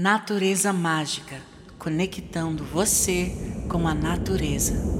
Natureza Mágica conectando você com a natureza.